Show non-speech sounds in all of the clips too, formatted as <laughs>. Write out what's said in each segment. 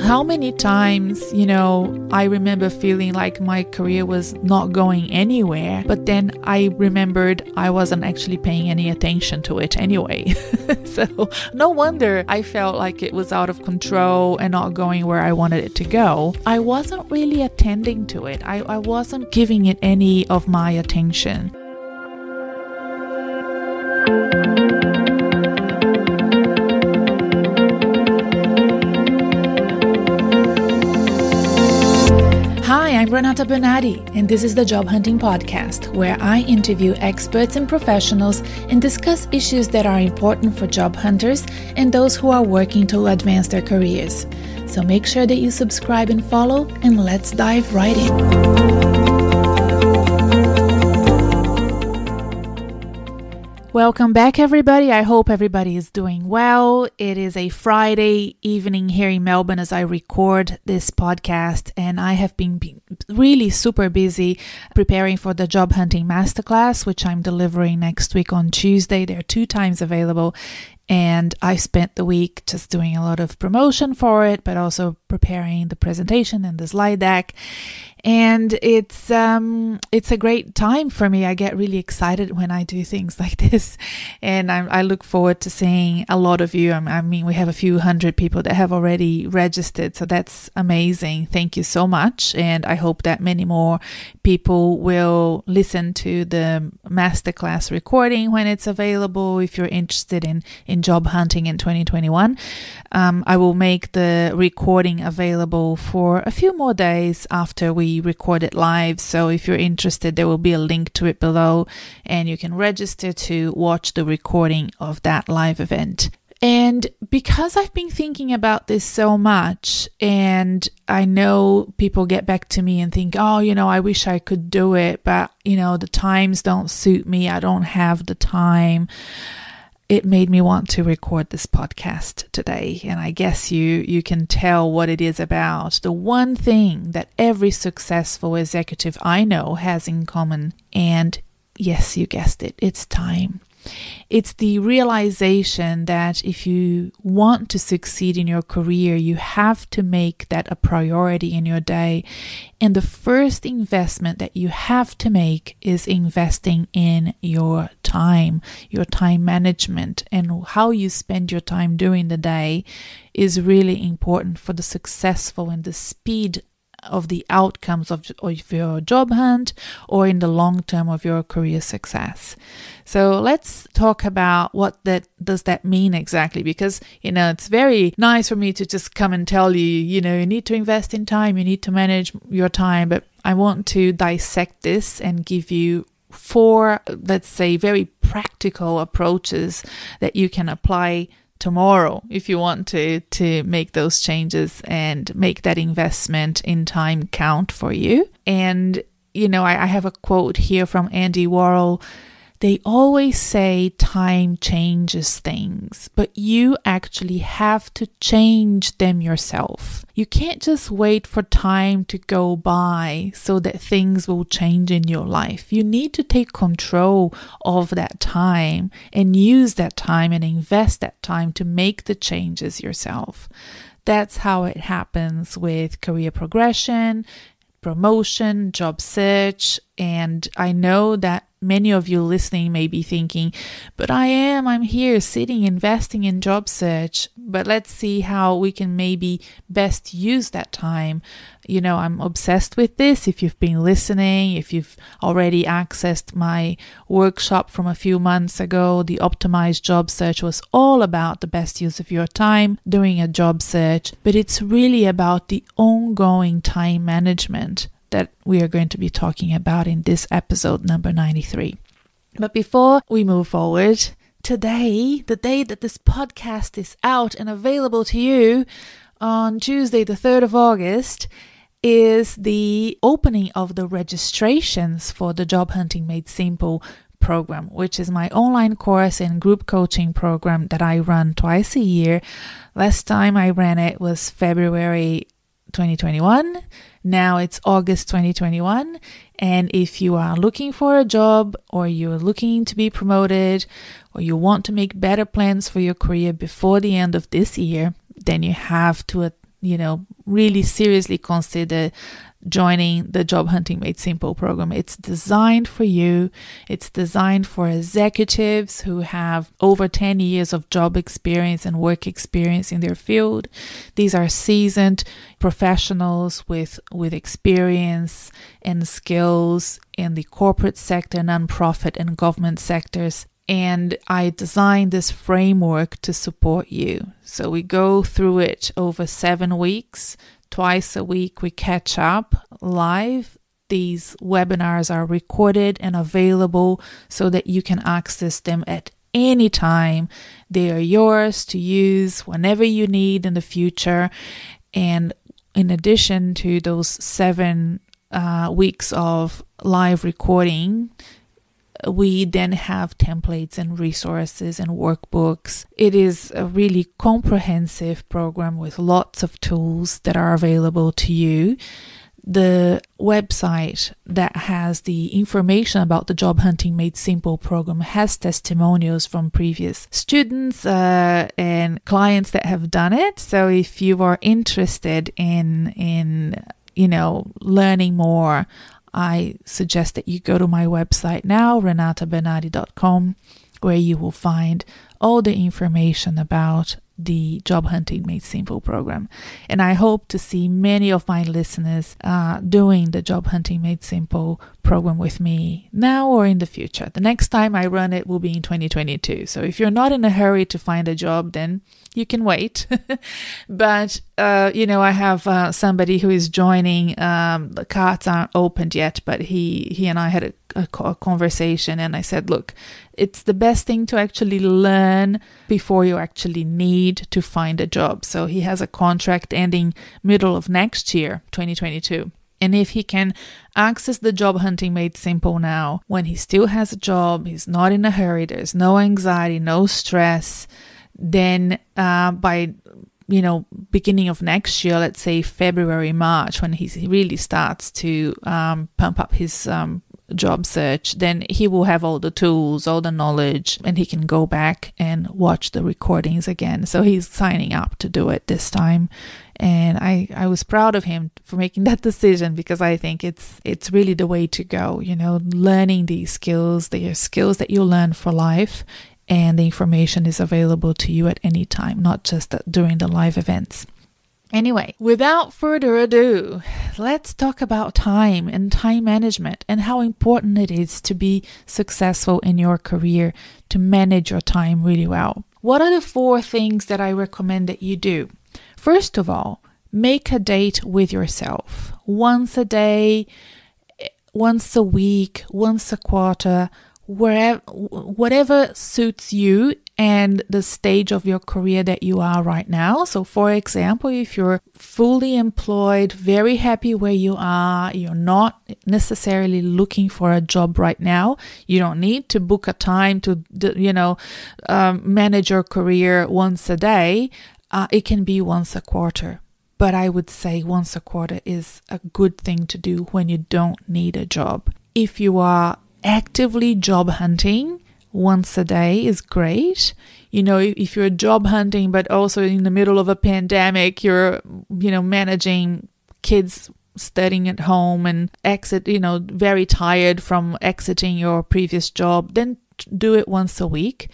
How many times, you know, I remember feeling like my career was not going anywhere, but then I remembered I wasn't actually paying any attention to it anyway. <laughs> so, no wonder I felt like it was out of control and not going where I wanted it to go. I wasn't really attending to it, I, I wasn't giving it any of my attention. I'm Renata Bernarde, and this is the Job Hunting Podcast, where I interview experts and professionals and discuss issues that are important for job hunters and those who are working to advance their careers. So make sure that you subscribe and follow, and let's dive right in. Welcome back, everybody. I hope everybody is doing well. It is a Friday evening here in Melbourne as I record this podcast, and I have been really super busy preparing for the job hunting masterclass, which I'm delivering next week on Tuesday. There are two times available, and I spent the week just doing a lot of promotion for it, but also preparing the presentation and the slide deck and it's um it's a great time for me. I get really excited when i do things <laughs> like this. And i, I look forward to seeing a lot of you. I mean we have a few hundred people that have already registered so that's amazing. Thank you so much. And i hope that many more people will listen to the masterclass recording when it's available. If you're interested in in job hunting in 2021 um, i will make the recording available for a few more days after we record it live. So if you're interested, there will be a link to it below and you can register to watch the recording of that live event. And because I've been thinking about this so much, and I know people get back to me and think, oh, you know, I wish I could do it, but, you know, the times don't suit me. I don't have the time it made me want to record this podcast today. And i guess you you can tell what it is about. The one thing that every successful executive i know has in common and yes you guessed it it's time it's the realization that if you want to succeed in your career, you have to make that a priority in your day. And the first investment that you have to make is investing in your time, your time management, and how you spend your time during the day is really important for the successful and the speed of the outcomes of, of your job hunt or in the long term of your career success. So let's talk about what that does that mean exactly because you know it's very nice for me to just come and tell you you know you need to invest in time you need to manage your time but I want to dissect this and give you four let's say very practical approaches that you can apply tomorrow if you want to to make those changes and make that investment in time count for you. And you know I, I have a quote here from andy warhol they always say time changes things, but you actually have to change them yourself. You can't just wait for time to go by so that things will change in your life. You need to take control of that time and use that time and invest that time to make the changes yourself. That's how it happens with career progression, promotion, job search, and I know that many of you listening may be thinking, but I am, I'm here sitting, investing in job search. But let's see how we can maybe best use that time. You know, I'm obsessed with this. If you've been listening, if you've already accessed my workshop from a few months ago, the optimized job search was all about the best use of your time doing a job search, but it's really about the ongoing time management that we are going to be talking about in this episode number 93. But before we move forward, today, the day that this podcast is out and available to you on Tuesday, the 3rd of August, is the opening of the registrations for the Job Hunting Made Simple program, which is my online course and group coaching program that I run twice a year. Last time I ran it was February 2021. Now it's August 2021. And if you are looking for a job or you're looking to be promoted or you want to make better plans for your career before the end of this year, then you have to uh, you know, really seriously consider joining the Job Hunting Made Simple program. It's designed for you. It's designed for executives who have over 10 years of job experience and work experience in their field. These are seasoned professionals with, with experience and skills in the corporate sector, nonprofit, and government sectors and I designed this framework to support you. So we go through it over seven weeks twice a week we catch up live. These webinars are recorded and available so that you can access them at any time. They are yours to use whenever you need in the future. And in addition to those seven uh, weeks of live recording, we then have templates and resources and workbooks. It is a really comprehensive program with lots of tools that are available to you. The website that has the information about the Job Hunting Made Simple program has testimonials from previous students uh, and clients that have done it. So if you are interested in in you know learning more I suggest that you go to my website now, renatabernarde.com, where you will find all the information about the Job Hunting Made Simple program. And I hope to see many of my listeners uh, doing the Job Hunting Made Simple program with me now or in the future. The next time I run it will be in 2022. So if you're not in a hurry to find a job, then you can wait. <laughs> but, uh, you know, I have uh, somebody who is joining. Um, the cards aren't opened yet, but he, he and I had a, a, a conversation and I said, look, it's the best thing to actually learn before you actually need to find a job. So he has a contract ending middle of next year, 2022. And if he can access the job hunting made simple now, when he still has a job, he's not in a hurry, there's no anxiety, no stress, then uh, by you know beginning of next year let's say february march when he really starts to um, pump up his um, job search then he will have all the tools all the knowledge and he can go back and watch the recordings again. So he's signing up to do it this time. And I, I was proud of him for making <laughs> that decision because I think it's it's really the way to go you know learning these skills. They are skills that you learn for life and the information is available to you at any time, not just during the live events. Anyway, without further ado, let's talk about time and time management and how important it is to be successful in your career, to manage your time really well. What are the four things that I recommend that you do? First of all, make a date with yourself once a day, once a week, once a quarter, wherever whatever suits you and the stage of your career that you are right now. So for example, if you're fully employed, very happy where you are, you're not necessarily looking for a job right now, you don't need to book a time to you know um, manage your career once a day. Uh, it can be once a quarter. But I would say once a quarter is a good thing to do when you don't need a job. If you are actively job hunting once a day is great. You know, if you're job hunting, but also in the middle of a pandemic, you're, you know, managing kids studying at home and exit, you know, very tired from exiting your previous job, then do it once a week.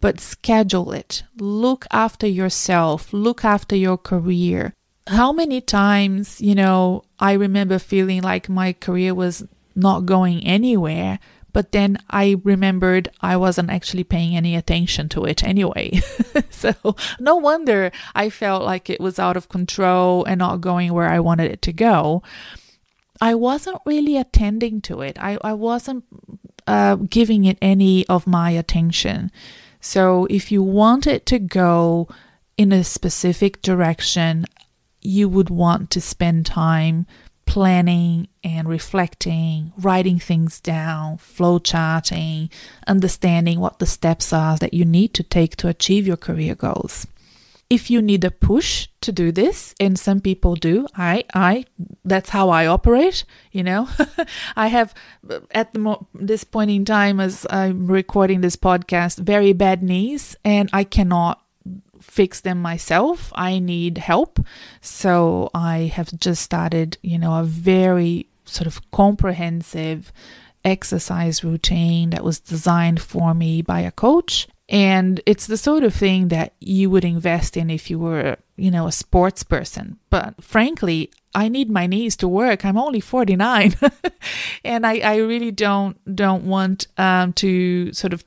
But schedule it. Look after yourself. Look after your career. How many times, you know, I remember feeling like my career was not going anywhere. But then I remembered I wasn't actually paying any attention to it anyway. <laughs> so no wonder I felt like it was out of control and not going where I wanted it to go. I wasn't really attending to it. I, I wasn't uh, giving it any of my attention. So if you want it to go in a specific direction, you would want to spend time planning and reflecting, writing things down, flow charting, understanding what the steps are that you need to take to achieve your career goals. If you need a push to do this, and some people do, I, I, that's how I operate. You know, <laughs> I have at the mo- this point in time as I'm recording this podcast, very bad knees, and I cannot fix them myself. I need help. So I have just started, you know, a very sort of comprehensive exercise routine that was designed for me by a coach. And it's the sort of thing that you would invest in if you were, you know, a sports person. But frankly, I need my knees to work. I'm only 49 <laughs> and I, I really don't, don't want um, to sort of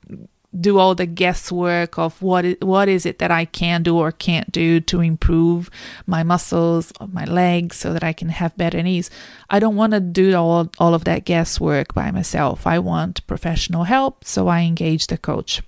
do all the guesswork of what is, what is it that I can do or can't do to improve my muscles my legs so that I can have better knees. I don't want to do all, all of that guesswork by myself. I want professional help, so I engage the coach.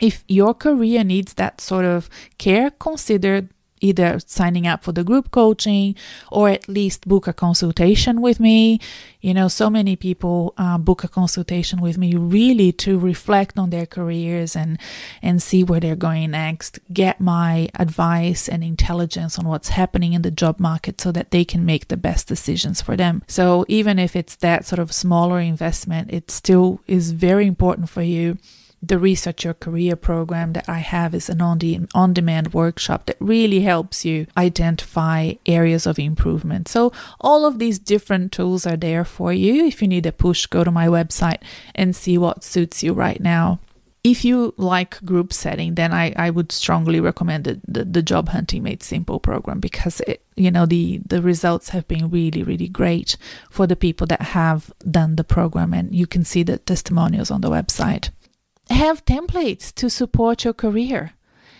If your career needs that sort of care, consider either signing up for the group coaching or at least book a consultation with me. You know, so many people uh, book a consultation with me really to reflect on their careers and and see where they're going next. Get my advice and intelligence on what's happening in the job market so that they can make the best decisions for them. So even if it's that sort of smaller investment, it still is very important for you the Research Your Career program that I have is an on demand workshop that really helps you identify areas of improvement. So, all of these different tools are there for you. If you need a push, go to my website and see what suits you right now. If you like group setting, then I, I would strongly recommend the, the, the Job Hunting Made Simple program because it, you know the the results have been really really great for the people that have done the program and you can see the testimonials on the website have templates to support your career.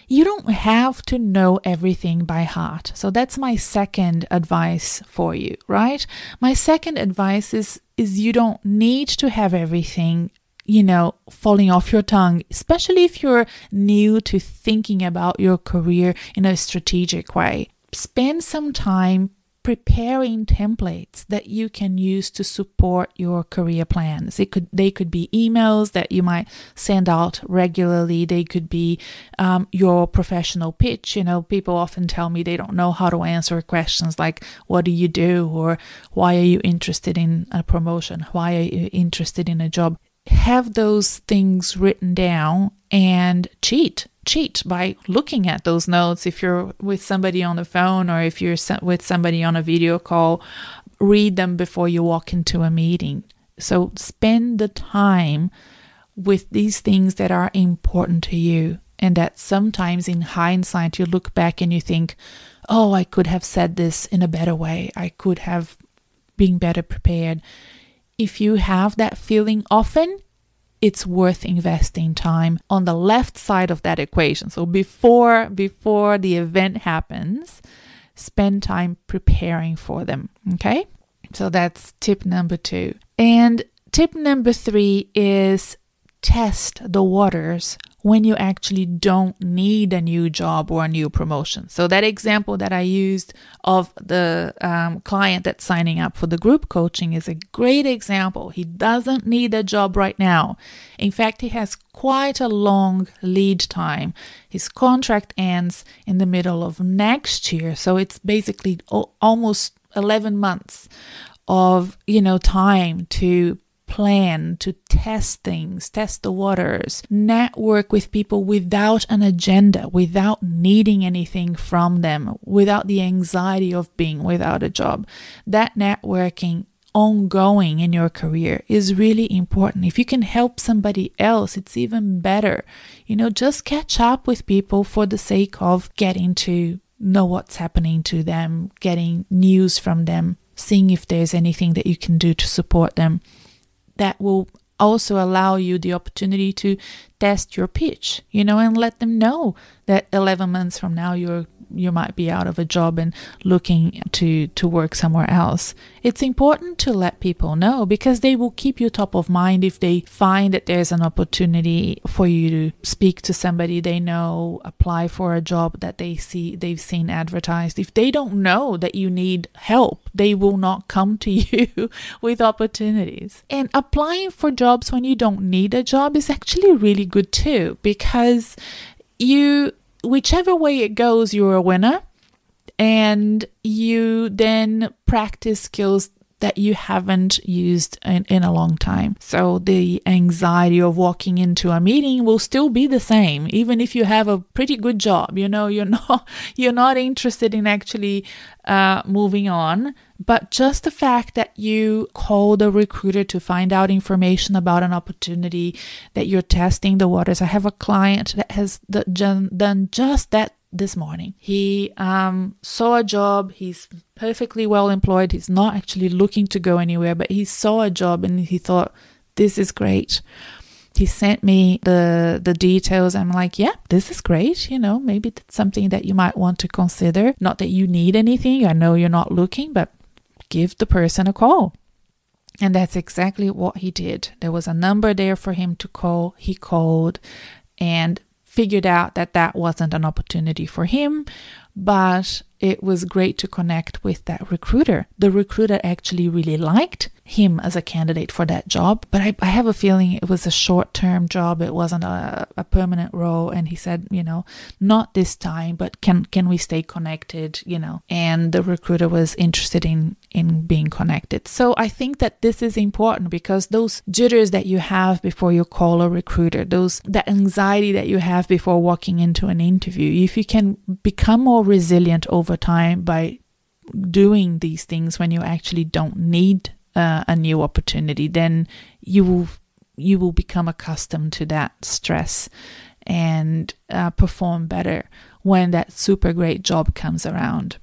You don't have to know everything by heart. So that's my second advice for you, right? My second advice is is you don't need to have everything you know, falling off your tongue, especially if you're new to thinking about your career in a strategic way. Spend some time preparing templates that you can use to support your career plans. It could they could be emails that you might send out regularly. They could be um, your professional pitch. You know, people often tell me they don't know how to answer questions like "What do you do?" or "Why are you interested in a promotion?" "Why are you interested in a job?" Have those things written down and cheat cheat by looking at those notes. If you're with somebody on the phone or if you're with somebody on a video call read them before you walk into a meeting. So spend the time with these things that are important to you and that sometimes in hindsight you look back and you think oh i could have said this in a better way. I could have been better prepared if you have that feeling often it's worth investing time on the left side of that equation. So before before the event happens, spend time preparing for them, okay? So that's tip number 2. And tip number 3 is test the waters when you actually don't need a new job or a new promotion. So, that example that I used of the um, client that's signing up for the group coaching is a great example. He doesn't need a job right now. In fact, he has quite a long lead time. His contract ends in the middle of next year. So, it's basically almost 11 months of you know time to plan to test things, test the waters, network with people without an agenda, without needing anything from them, without the anxiety of being without a job. That networking ongoing in your career is really important. If you can help somebody else, it's even better. You know, just catch up with people for the sake of getting to know what's happening to them, getting news from them, seeing if there's anything that you can do to support them that will also allow you the opportunity to test your pitch, you know, and let them know that 11 months from now you're you might be out of a job and looking to to work somewhere else. It's important to let people know because they will keep you top of mind if they find that there's an opportunity for you to speak to somebody they know, apply for a job that they see they've seen advertised. If they don't know that you need help, they will not come to <laughs> you with opportunities. And applying for jobs when you don't need a job is actually really good too because you whichever way it goes, you're a winner. And you then practice skills that you haven't used in, in a long time. So the anxiety of walking into a meeting will still be the same, even if you have a pretty good job. You know, you're <laughs> not you're not interested in actually uh, moving on. But just the fact that you called a recruiter to find out information about an opportunity, that you're testing the waters. I have a client that has done just that this morning. He um, saw a job. He's perfectly well employed. He's not actually looking to go anywhere, but he saw a job and he thought, this is great. He sent me the the details. I'm like, yeah, this is great. You know, maybe that's something that you might want to consider. Not that you need anything. I know you're not looking, but give the person a call. And that's exactly what he did. There was a number there for him to call. He called and figured out that that wasn't an opportunity for him, but it was great to connect with that recruiter. The recruiter actually really liked him as a candidate for that job, but I, I have a feeling it was a short term job. It wasn't a, a permanent role. And he said, you know, not this time, but can, can we stay connected, you know? And the recruiter was interested in, in being connected. So I think that this is important because those jitters that you have before you call a recruiter, those, that anxiety that you have before walking into an interview, if you can become more resilient over time by doing these things when you actually don't need uh, a new opportunity, then you will you will become accustomed to that stress and uh, perform better when that super great job comes around.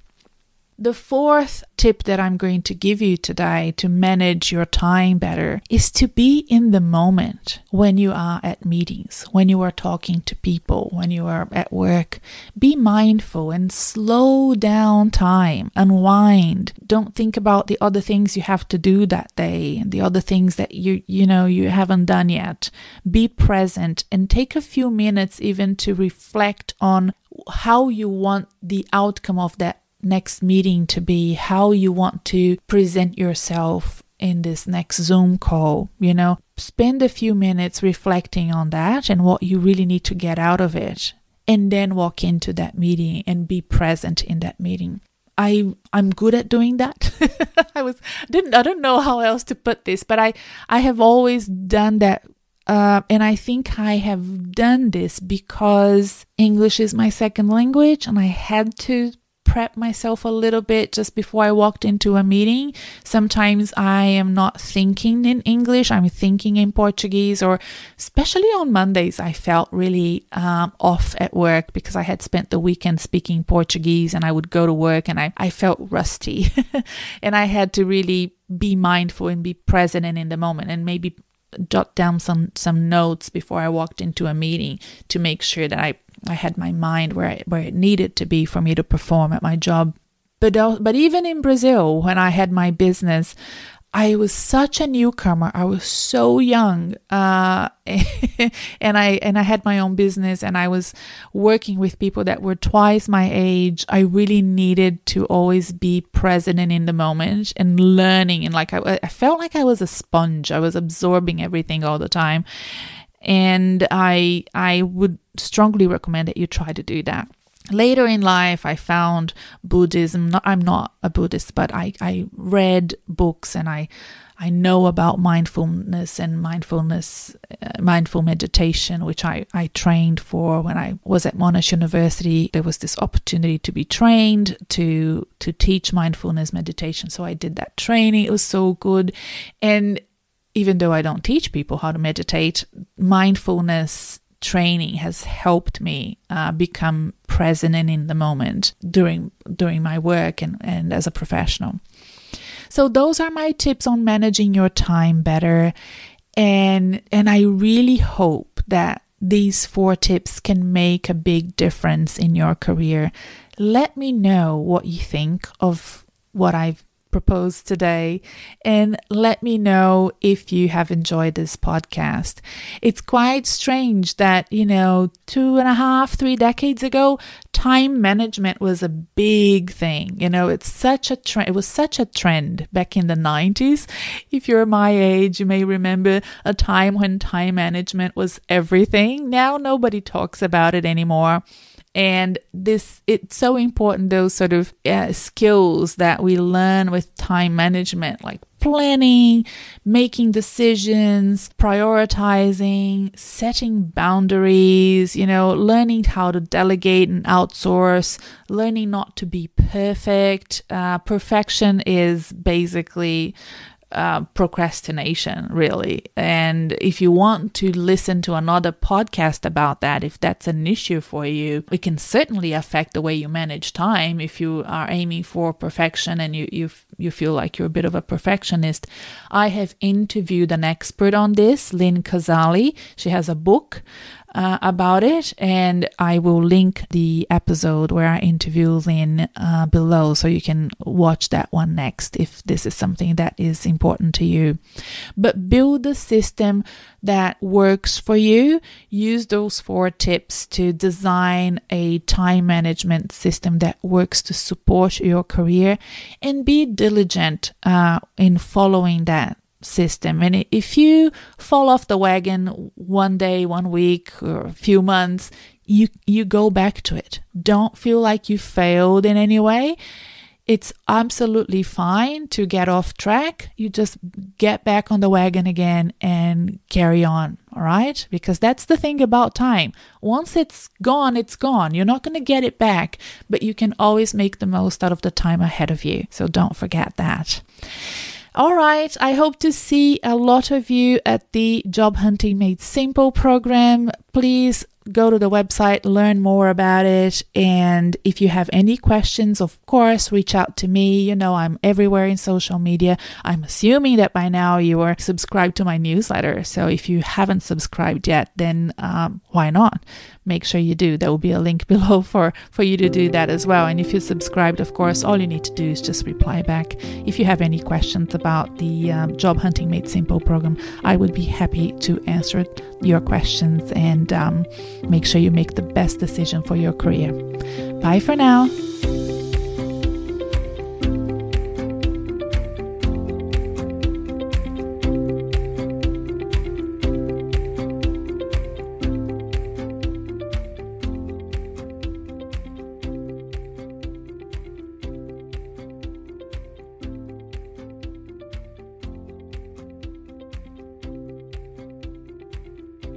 The fourth tip that I'm going to give you today to manage your time better is to be in the moment when you are at meetings, when you are talking to people, when you are at work. Be mindful and slow down time, unwind. Don't think about the other things you have to do that day and the other things that you you know you haven't done yet. Be present and take a few minutes even to reflect on how you want the outcome of that next meeting to be, how you want to present yourself in this next Zoom call. You know, spend a few minutes reflecting on that and what you really need to get out of it. And then walk into that meeting and be present in that meeting. I I'm good at doing that. <laughs> I was didn't I don't know how else to put this, but I I have always done that uh, and I think I have done this because English is my second language and I had to prep myself a little bit just before I walked into a meeting. Sometimes I am not thinking in English, I'm thinking in Portuguese, or especially on Mondays, I felt really um, off at work because I had spent the weekend speaking Portuguese and I would go to work and I, I felt rusty. <laughs> and I had to really be mindful and be present and in the moment and maybe jot down some some notes before I walked into a meeting to make sure that I I had my mind where I, where it needed to be for me to perform at my job. But but even in Brazil, when I had my business, I was such a newcomer. I was so young, uh, <laughs> and I and I had my own business, and I was working with people that were twice my age. I really needed to always be present and in the moment and learning, and like I, I felt like I was a sponge. I was absorbing everything all the time, and I I would strongly recommend that you try to do that. Later in life, I found Buddhism. I'm not a Buddhist, but I, I read books and I I know about mindfulness and mindfulness, uh, mindful meditation, which I, I trained for when I was at Monash University. There was this opportunity to be trained to to teach mindfulness meditation, so I did that training. It was so good, and even though I don't teach people how to meditate, mindfulness training has helped me uh, become present and in the moment during during my work and, and as a professional. So those are my tips on managing your time better and and I really hope that these four tips can make a big difference in your career. Let me know what you think of what I've proposed today and let me know if you have enjoyed this podcast. It's quite strange that, you know, two and a half, three decades ago, time management was a big thing. You know, it's such a trend. It was such a trend back in the 90s. If you're my age, you may remember a time when time management was everything. Now nobody talks about it anymore. And this, it's so important, those sort of uh, skills that we learn with time management, like planning, making decisions, prioritizing, setting boundaries, you know, learning how to delegate and outsource, learning not to be perfect. Uh, perfection is basically uh, procrastination, really. And if you want to listen to another podcast about that, if that's an issue for you, it can certainly affect the way you manage time. If you are aiming for perfection and you you you feel like you're a bit of a perfectionist, I have interviewed an expert on this, Lynne Cazaly. She has a book uh, about it, and I will link the episode where I interview Lynne uh, below so you can watch that one next if this is something that is important to you. But build a system that works for you. Use those four tips to design a time management system that works to support your career and be diligent uh, in following that system. And if you fall off the wagon one day, one week, or a few months, you you go back to it. Don't feel like you failed in any way. It's absolutely fine to get off track. You just get back on the wagon again and carry on, all right? Because that's the thing about time. Once it's gone, it's gone. You're not going to get it back, but you can always make the most out of the time ahead of you. So don't forget that. All right, I hope to see a lot of you at the Job Hunting Made Simple program. Please go to the website, learn more about it. And if you have any questions, of course, reach out to me. You know, I'm everywhere in social media. I'm assuming that by now you are subscribed to my newsletter. So if you haven't subscribed yet, then um, why not? Make sure you do. There will be a link <laughs> below for, for you to do that as well. And if you're subscribed, of course, all you need to do is just reply back. If you have any questions about the um, Job Hunting Made Simple program, I would be happy to answer your questions and um, make sure you make the best decision for your career. Bye for now.